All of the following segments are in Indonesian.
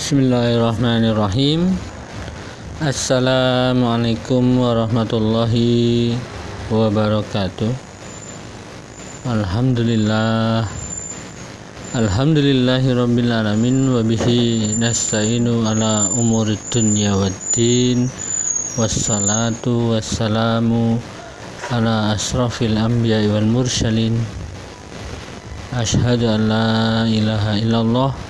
Bismillahirrahmanirrahim. Assalamualaikum warahmatullahi wabarakatuh. Alhamdulillah. Alhamdulillahi rabbil alamin. Wabihi nasta'inu ala umurid dunya waddin Wassalatu wassalamu ala asrafil anbiya wal mursalin. Ashhadu an la ilaha illallah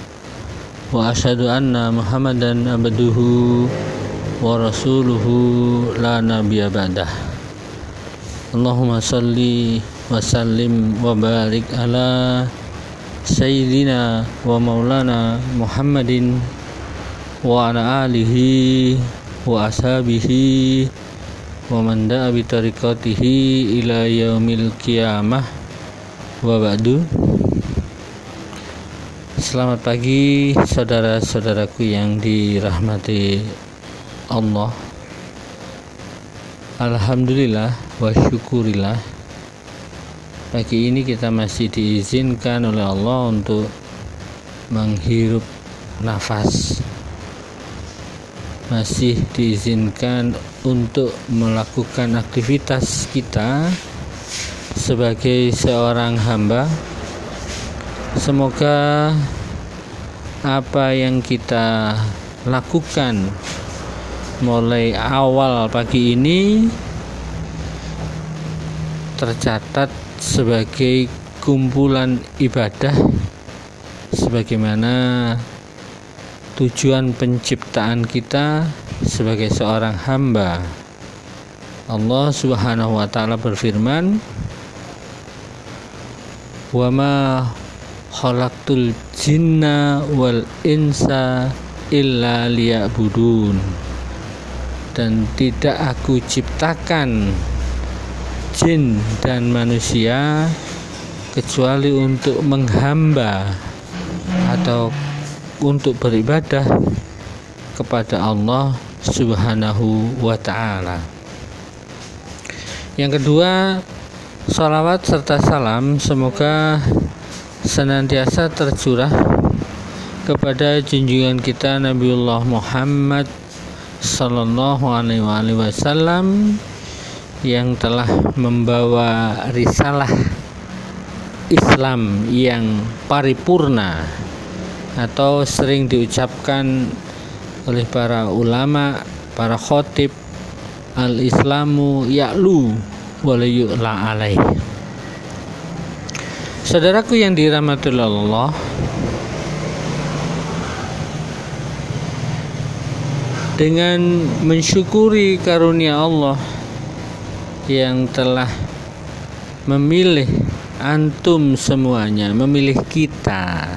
wa asyhadu anna muhammadan abduhu wa rasuluhu la nabiyya ba'dah. Allahumma salli wa sallim wa barik ala sayyidina wa maulana muhammadin wa ala alihi wa ashabihi Selamat pagi saudara-saudaraku yang dirahmati Allah. Alhamdulillah wa syukurillah. Pagi ini kita masih diizinkan oleh Allah untuk menghirup nafas. Masih diizinkan untuk melakukan aktivitas kita sebagai seorang hamba. Semoga apa yang kita lakukan mulai awal pagi ini tercatat sebagai kumpulan ibadah sebagaimana tujuan penciptaan kita sebagai seorang hamba. Allah Subhanahu wa taala berfirman wa ma khalaqtul jinna wal insa illa liya'budun dan tidak aku ciptakan jin dan manusia kecuali untuk menghamba atau untuk beribadah kepada Allah Subhanahu wa taala. Yang kedua, Salawat serta salam semoga senantiasa tercurah kepada junjungan kita Nabiullah Muhammad Sallallahu Alaihi Wasallam yang telah membawa risalah Islam yang paripurna atau sering diucapkan oleh para ulama, para khotib al-Islamu ya'lu walayu'la alaih Saudaraku yang dirahmati Allah dengan mensyukuri karunia Allah yang telah memilih antum semuanya memilih kita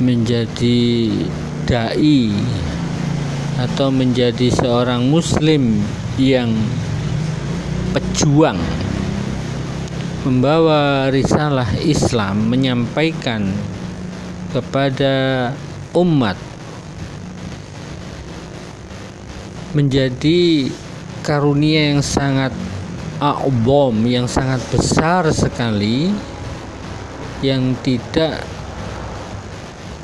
menjadi dai atau menjadi seorang muslim yang pejuang membawa risalah Islam menyampaikan kepada umat menjadi karunia yang sangat a'bom yang sangat besar sekali yang tidak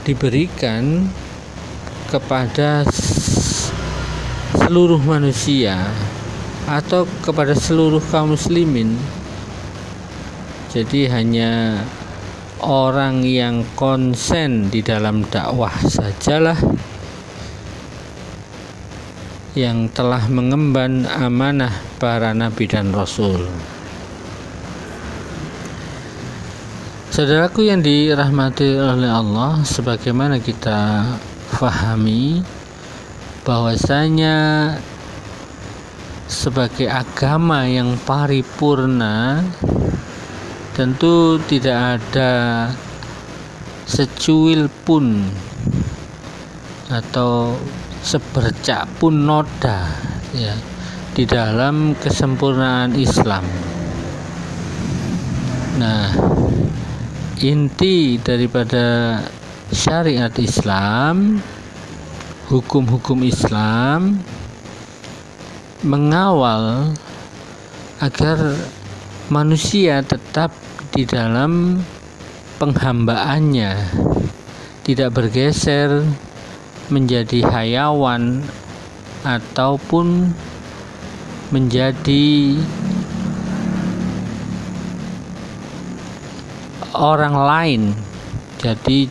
diberikan kepada seluruh manusia atau kepada seluruh kaum muslimin jadi hanya orang yang konsen di dalam dakwah sajalah yang telah mengemban amanah para nabi dan rasul. Saudaraku yang dirahmati oleh Allah sebagaimana kita fahami bahwasanya sebagai agama yang paripurna tentu tidak ada secuil pun atau sebercak pun noda ya di dalam kesempurnaan Islam. Nah, inti daripada syariat Islam, hukum-hukum Islam mengawal agar manusia tetap di dalam penghambaannya. Tidak bergeser menjadi hayawan ataupun menjadi orang lain. Jadi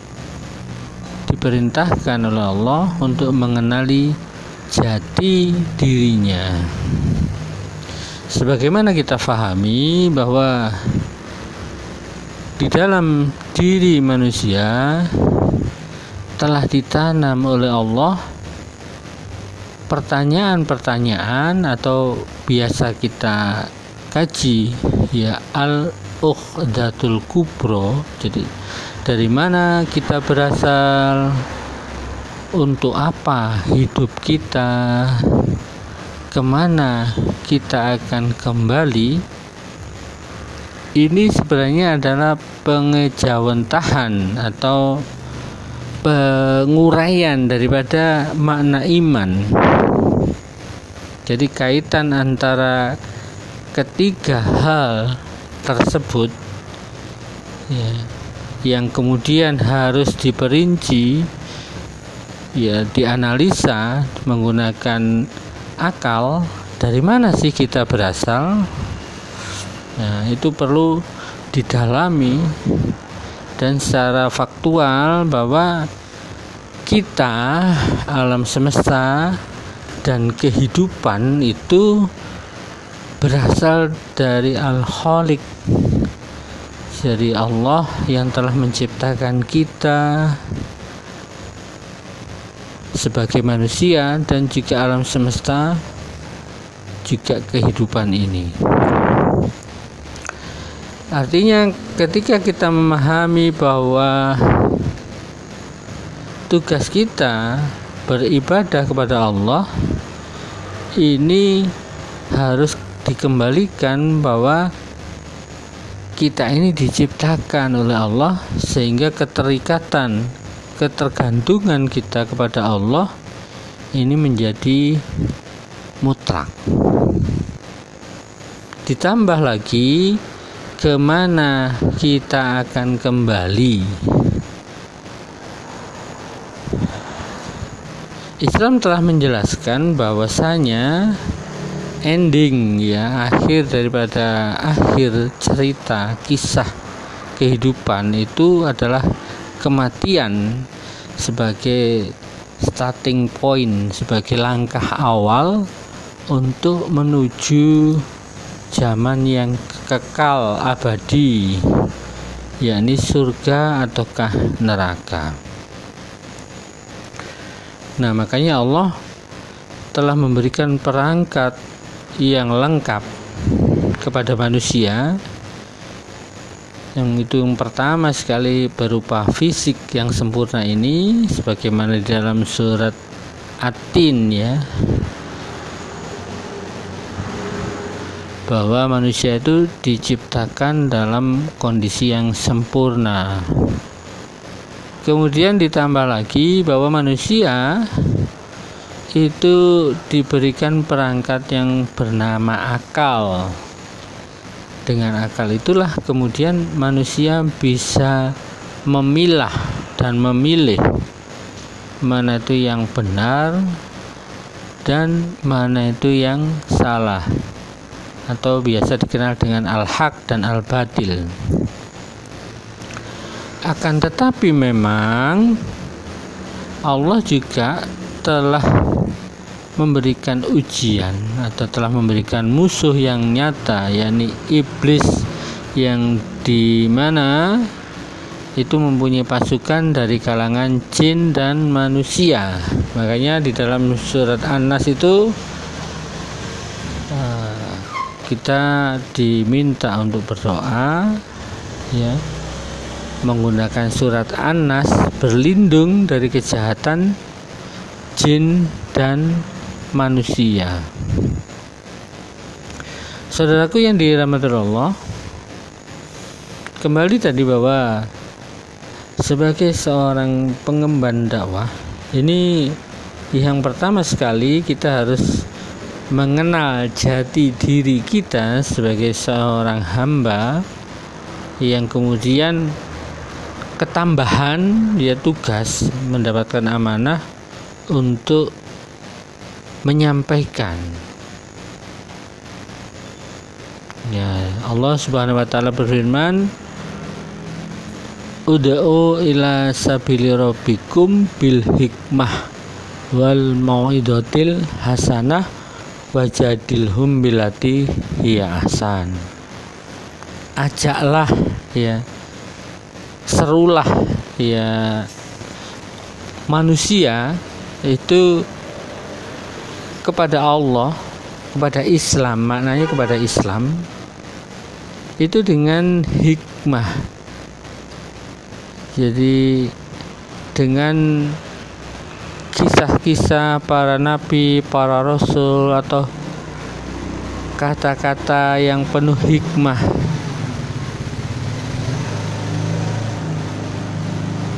diperintahkan oleh Allah untuk mengenali jati dirinya. Sebagaimana kita fahami bahwa di dalam diri manusia telah ditanam oleh Allah. Pertanyaan-pertanyaan atau biasa kita kaji ya al ukhdatul kubro. Jadi dari mana kita berasal untuk apa hidup kita ke mana kita akan kembali ini sebenarnya adalah pengejawentahan atau penguraian daripada makna iman. Jadi kaitan antara ketiga hal tersebut ya, yang kemudian harus diperinci ya dianalisa menggunakan akal dari mana sih kita berasal nah itu perlu didalami dan secara faktual bahwa kita alam semesta dan kehidupan itu berasal dari Al-Khaliq dari Allah yang telah menciptakan kita sebagai manusia dan juga alam semesta juga kehidupan ini. Artinya ketika kita memahami bahwa tugas kita beribadah kepada Allah ini harus dikembalikan bahwa kita ini diciptakan oleh Allah sehingga keterikatan ketergantungan kita kepada Allah ini menjadi mutlak. Ditambah lagi ke mana kita akan kembali? Islam telah menjelaskan bahwasanya ending ya akhir daripada akhir cerita kisah kehidupan itu adalah kematian sebagai starting point sebagai langkah awal untuk menuju zaman yang kekal abadi yakni surga ataukah neraka. Nah makanya Allah telah memberikan perangkat yang lengkap kepada manusia. Yang itu yang pertama sekali berupa fisik yang sempurna ini sebagaimana di dalam surat Atin ya bahwa manusia itu diciptakan dalam kondisi yang sempurna. Kemudian ditambah lagi bahwa manusia itu diberikan perangkat yang bernama akal. Dengan akal itulah kemudian manusia bisa memilah dan memilih mana itu yang benar dan mana itu yang salah atau biasa dikenal dengan al-haq dan al-batil. Akan tetapi memang Allah juga telah memberikan ujian atau telah memberikan musuh yang nyata yakni iblis yang di mana itu mempunyai pasukan dari kalangan jin dan manusia. Makanya di dalam surat An-Nas itu kita diminta untuk berdoa ya menggunakan surat An-Nas berlindung dari kejahatan jin dan manusia. Saudaraku yang dirahmati Allah, kembali tadi bahwa sebagai seorang pengemban dakwah, ini yang pertama sekali kita harus mengenal jati diri kita sebagai seorang hamba yang kemudian ketambahan ya tugas mendapatkan amanah untuk menyampaikan. Ya Allah Subhanahu wa taala berfirman Uda'u ila sabili rabbikum bil hikmah wal mau'idatil hasanah wajadilhum bilati hiya ahsan. Ajaklah ya serulah ya manusia itu kepada Allah kepada Islam maknanya kepada Islam itu dengan hikmah. Jadi dengan kisah-kisah para nabi, para rasul atau kata-kata yang penuh hikmah.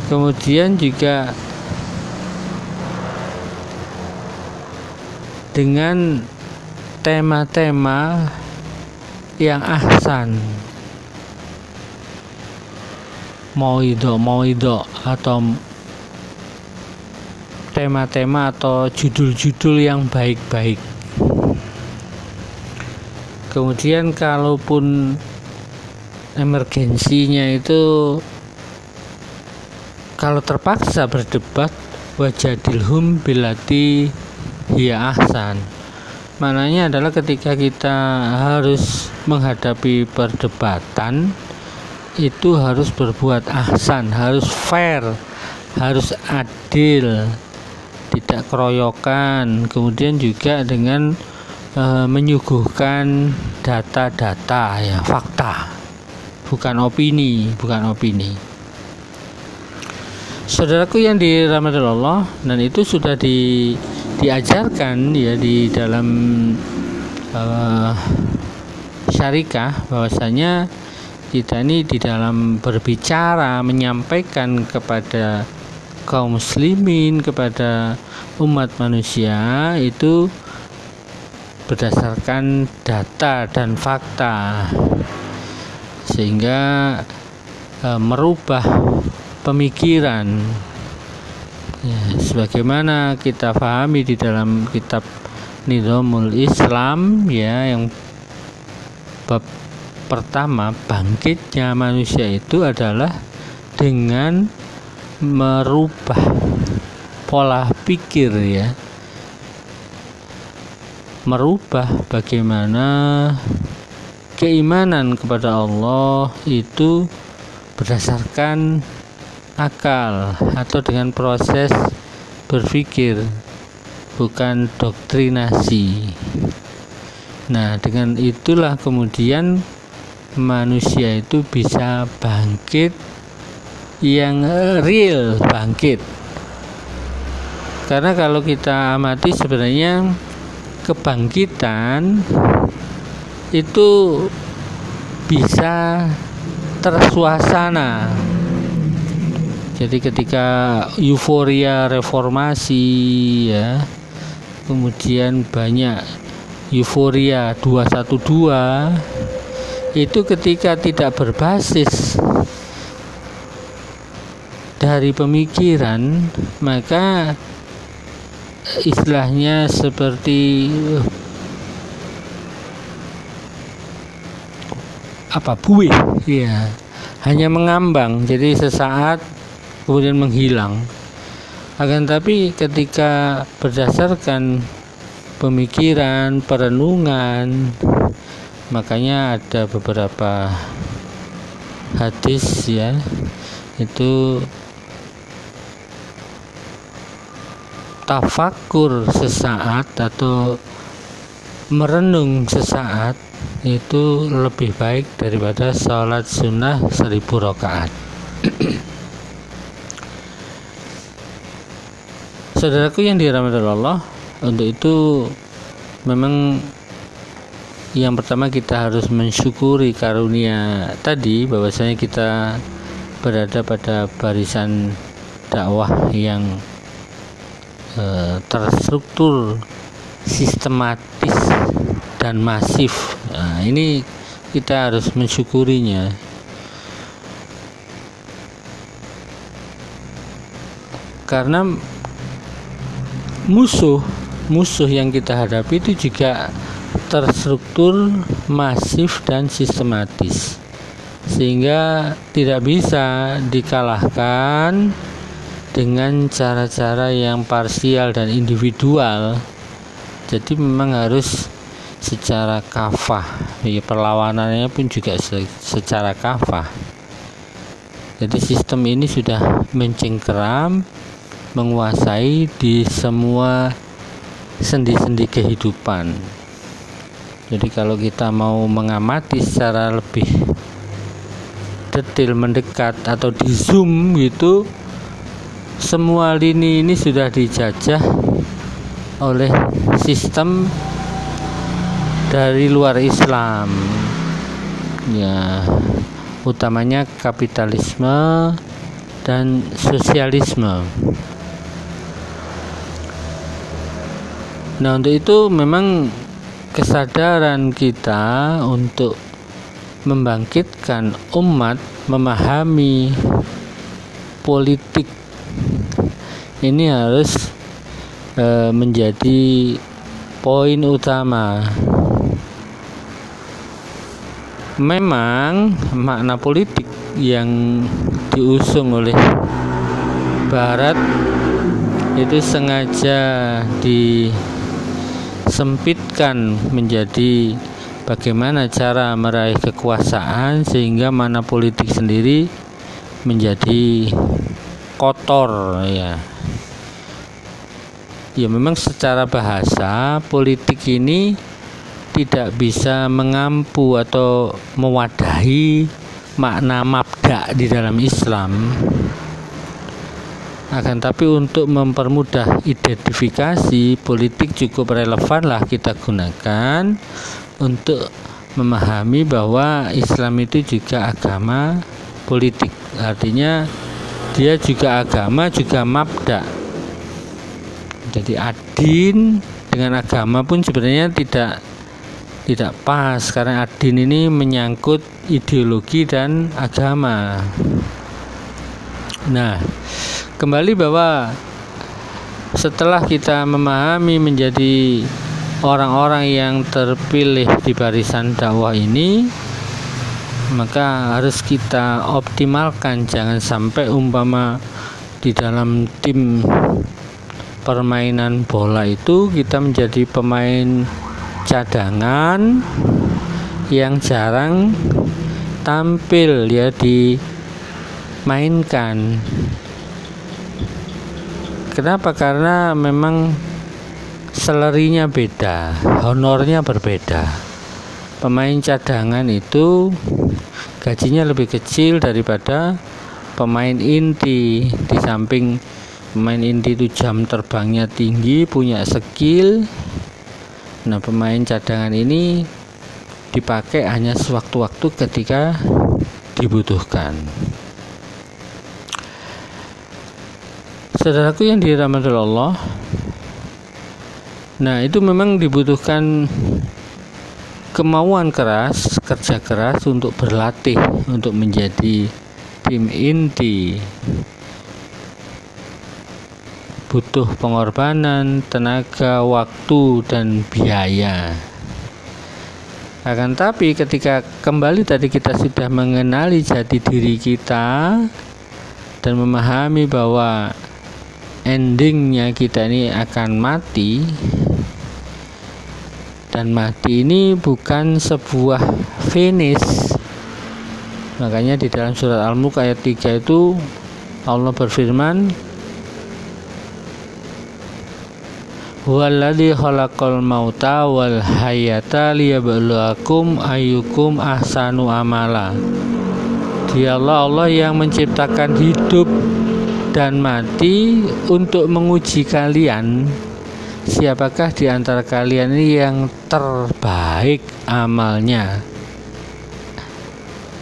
Kemudian juga dengan tema-tema yang ahsan mau itu mau itu atau tema-tema atau judul-judul yang baik-baik. Kemudian kalaupun emergensinya itu kalau terpaksa berdebat wajadilhum bilati ya ahsan. Mananya adalah ketika kita harus menghadapi perdebatan itu harus berbuat ahsan, harus fair, harus adil, tidak keroyokan. Kemudian juga dengan e, menyuguhkan data-data ya, fakta. Bukan opini, bukan opini. Saudaraku yang dirahmati Allah dan itu sudah di, diajarkan ya di dalam uh, syarikah bahwasanya kita ini di dalam berbicara menyampaikan kepada kaum muslimin kepada umat manusia itu berdasarkan data dan fakta. Sehingga e, merubah pemikiran. Ya, sebagaimana kita pahami di dalam kitab Nizamul Islam ya yang bab pertama bangkitnya manusia itu adalah dengan merubah pola pikir ya. Merubah bagaimana keimanan kepada Allah itu berdasarkan akal atau dengan proses berpikir bukan doktrinasi. Nah dengan itulah kemudian manusia itu bisa bangkit yang real bangkit. Karena kalau kita amati sebenarnya kebangkitan itu bisa tersuasana. Jadi ketika euforia reformasi ya kemudian banyak euforia 212 itu ketika tidak berbasis dari pemikiran maka istilahnya seperti apa buih. Ya hanya mengambang. Jadi sesaat kemudian menghilang. Akan tapi ketika berdasarkan pemikiran perenungan makanya ada beberapa hadis ya itu tafakur sesaat atau merenung sesaat itu lebih baik daripada sholat sunnah seribu rakaat. Saudaraku yang dirahmati Allah untuk itu memang yang pertama kita harus mensyukuri karunia tadi bahwasanya kita berada pada barisan dakwah yang e, terstruktur sistematis dan masif. Nah, ini kita harus mensyukurinya. Karena musuh musuh yang kita hadapi itu juga terstruktur masif dan sistematis. Sehingga tidak bisa dikalahkan dengan cara-cara yang parsial dan individual jadi memang harus secara kafah. Ya, perlawanannya pun juga secara kafah. Jadi sistem ini sudah mencengkeram menguasai di semua sendi-sendi kehidupan. Jadi kalau kita mau mengamati secara lebih detail mendekat atau di zoom gitu semua lini ini sudah dijajah oleh sistem dari luar Islam. Ya utamanya kapitalisme dan sosialisme. Nah untuk itu memang kesadaran kita untuk membangkitkan umat memahami politik ini harus e, menjadi poin utama. Memang makna politik yang diusung oleh Barat itu sengaja disempitkan menjadi bagaimana cara meraih kekuasaan sehingga mana politik sendiri menjadi kotor ya ya memang secara bahasa politik ini tidak bisa mengampu atau mewadahi makna mabda di dalam Islam. Akan tapi untuk mempermudah identifikasi politik cukup relevanlah kita gunakan untuk memahami bahwa Islam itu juga agama politik. Artinya dia juga agama juga mabda. Jadi adin dengan agama pun sebenarnya tidak tidak pas. Karena adin ini menyangkut ideologi dan agama. Nah kembali bahwa setelah kita memahami menjadi orang-orang yang terpilih di barisan dakwah ini maka harus kita optimalkan jangan sampai umpama di dalam tim permainan bola itu kita menjadi pemain cadangan yang jarang tampil ya dimainkan. Kenapa? Karena memang selerinya beda honornya berbeda. Pemain cadangan itu gajinya lebih kecil daripada pemain inti. Di samping pemain inti itu jam terbangnya tinggi punya skill. Nah pemain cadangan ini dipakai hanya sewaktu-waktu ketika dibutuhkan. Saudaraku yang dirahmati Allah nah itu memang dibutuhkan kemauan keras, kerja keras untuk berlatih untuk menjadi tim inti. Butuh pengorbanan, tenaga, waktu, dan biaya. Akan tapi ketika kembali tadi kita sudah mengenali jati diri kita dan memahami bahwa endingnya kita ini akan mati, dan mati ini bukan sebuah finish makanya di dalam surat Al-Mulk ayat 3 itu Allah berfirman Huwaladzi khalaqal mauta wal hayata liyabluwakum ayyukum ahsanu amala. Dialah Allah yang menciptakan hidup dan mati untuk menguji kalian siapakah di antara kalian ini yang terbaik amalnya?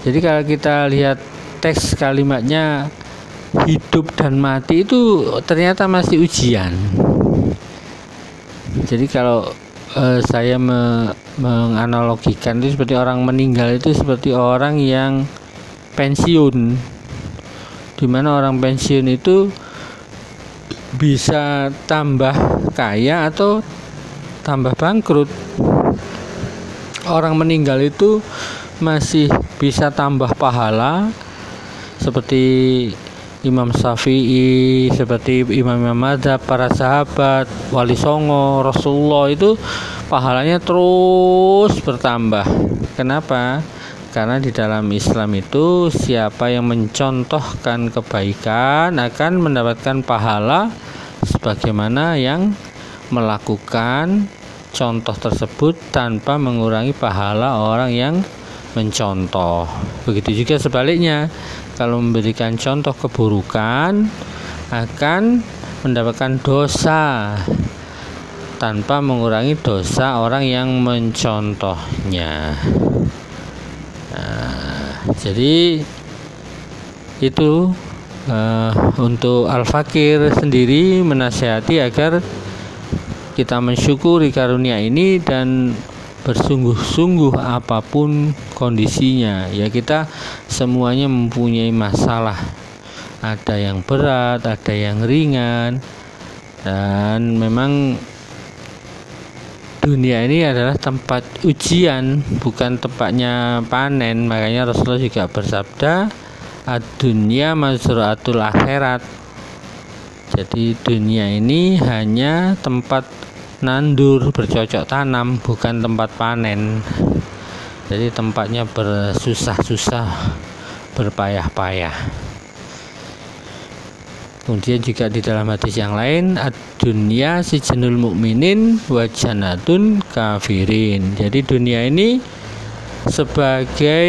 Jadi kalau kita lihat teks kalimatnya hidup dan mati itu ternyata masih ujian. Jadi kalau eh, saya me, menganalogikan itu seperti orang meninggal itu seperti orang yang pensiun. Di mana orang pensiun itu bisa tambah kaya atau tambah bangkrut orang meninggal itu masih bisa tambah pahala seperti Imam Syafi'i, seperti Imam Imam Madhab, para sahabat, Wali Songo, Rasulullah itu pahalanya terus bertambah. Kenapa? Karena di dalam Islam itu siapa yang mencontohkan kebaikan akan mendapatkan pahala sebagaimana yang melakukan contoh tersebut tanpa mengurangi pahala orang yang mencontoh. Begitu juga sebaliknya, kalau memberikan contoh keburukan akan mendapatkan dosa tanpa mengurangi dosa orang yang mencontohnya. Nah, jadi itu uh, untuk al-fakir sendiri menasihati agar kita mensyukuri karunia ini dan bersungguh-sungguh apa pun kondisinya. Ya kita semuanya mempunyai masalah. Ada yang berat ada yang ringan dan memang dunia ini adalah tempat ujian bukan tempatnya panen. Makanya Rasulullah juga bersabda dunia mazraatul akhirat. Jadi dunia ini hanya tempat nandur bercocok tanam bukan tempat panen. Jadi tempatnya bersusah-susah berpayah-payah. Kemudian juga di dalam hadis yang lain dunia si jenul mukminin wajanatun kafirin. Jadi dunia ini sebagai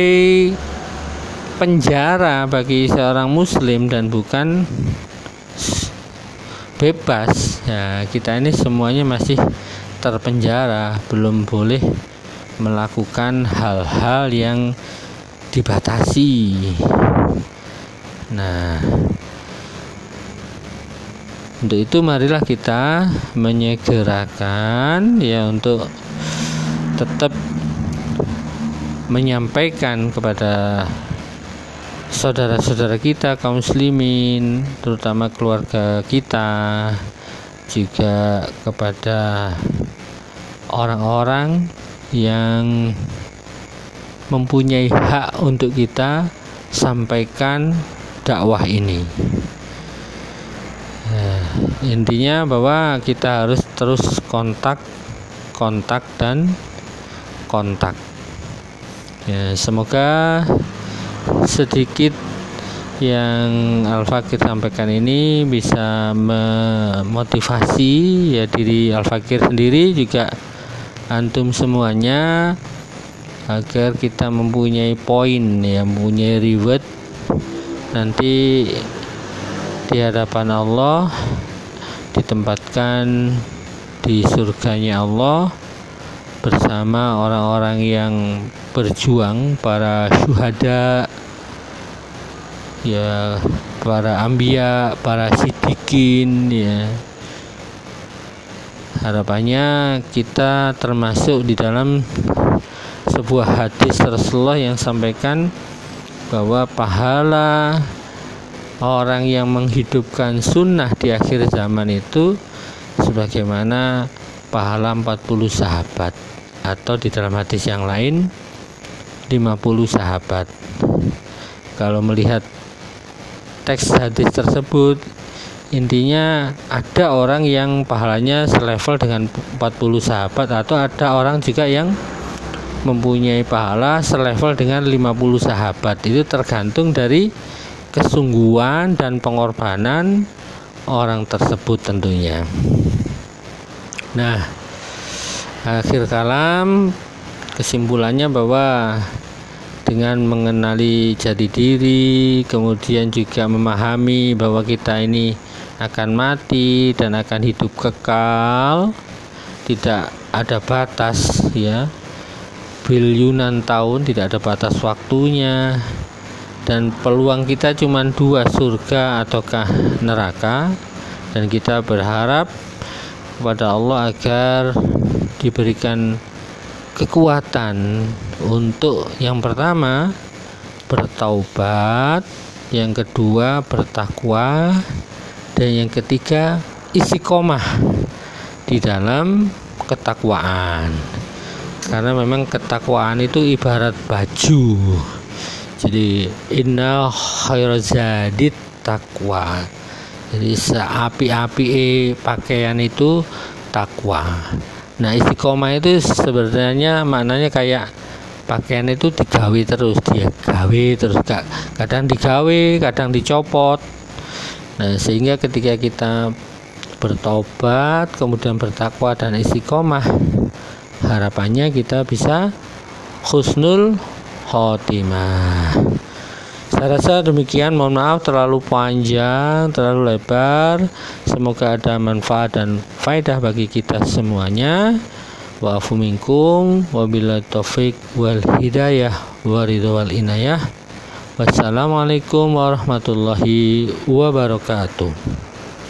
penjara bagi seorang muslim dan bukan bebas. Ya kita ini semuanya masih terpenjara belum boleh melakukan hal-hal yang dibatasi. Nah untuk itu marilah kita menyegerakan ya untuk tetap menyampaikan kepada saudara-saudara kita kaum muslimin terutama keluarga kita juga kepada orang-orang yang mempunyai hak untuk kita sampaikan dakwah ini. Nah, intinya bahwa kita harus terus kontak kontak dan kontak. Ya semoga sedikit yang Al-Fakir sampaikan ini bisa memotivasi ya diri Al-Fakir sendiri juga antum semuanya agar kita mempunyai poin ya mempunyai reward. Nanti di hadapan Allah ditempatkan di surganya Allah bersama orang-orang yang berjuang para syuhada ya para ambia para sidikin ya. Harapannya kita termasuk di dalam sebuah hadis Rasulullah yang sampaikan bahwa pahala orang yang menghidupkan sunnah di akhir zaman itu sebagaimana pahala 40 sahabat atau di dalam hadis yang lain 50 sahabat. Kalau melihat teks hadis tersebut intinya ada orang yang pahalanya selevel dengan 40 sahabat atau ada orang juga yang mempunyai pahala selevel dengan 50 sahabat. Itu tergantung dari kesungguhan dan pengorbanan orang tersebut tentunya. Nah akhir kalam kesimpulannya bahwa dengan mengenali jati diri, kemudian juga memahami bahwa kita ini akan mati dan akan hidup kekal, tidak ada batas ya. Biliunan tahun tidak ada batas waktunya dan peluang kita cuma dua surga ataukah neraka dan kita berharap kepada Allah agar diberikan kekuatan untuk yang pertama bertaubat, yang kedua bertakwa, dan yang ketiga istiqomah di dalam ketakwaan. Karena memang ketakwaan itu ibarat baju. Jadi inna khairazadit takwa jadi seapi-api pakaian itu takwa nah istiqomah itu sebenarnya maknanya kayak pakaian itu digawe terus dia gawe terus kadang digawe kadang dicopot. Nah sehingga ketika kita bertobat kemudian bertakwa dan istiqomah harapannya kita bisa khusnul khotimah. Saya rasa demikian. Mohon maaf terlalu panjang terlalu lebar. Semoga ada manfaat dan faedah bagi kita semuanya wa afu minkum wabila taufik wal hidayah wa wal inayah. Wassalamualaikum warahmatullahi wabarakatuh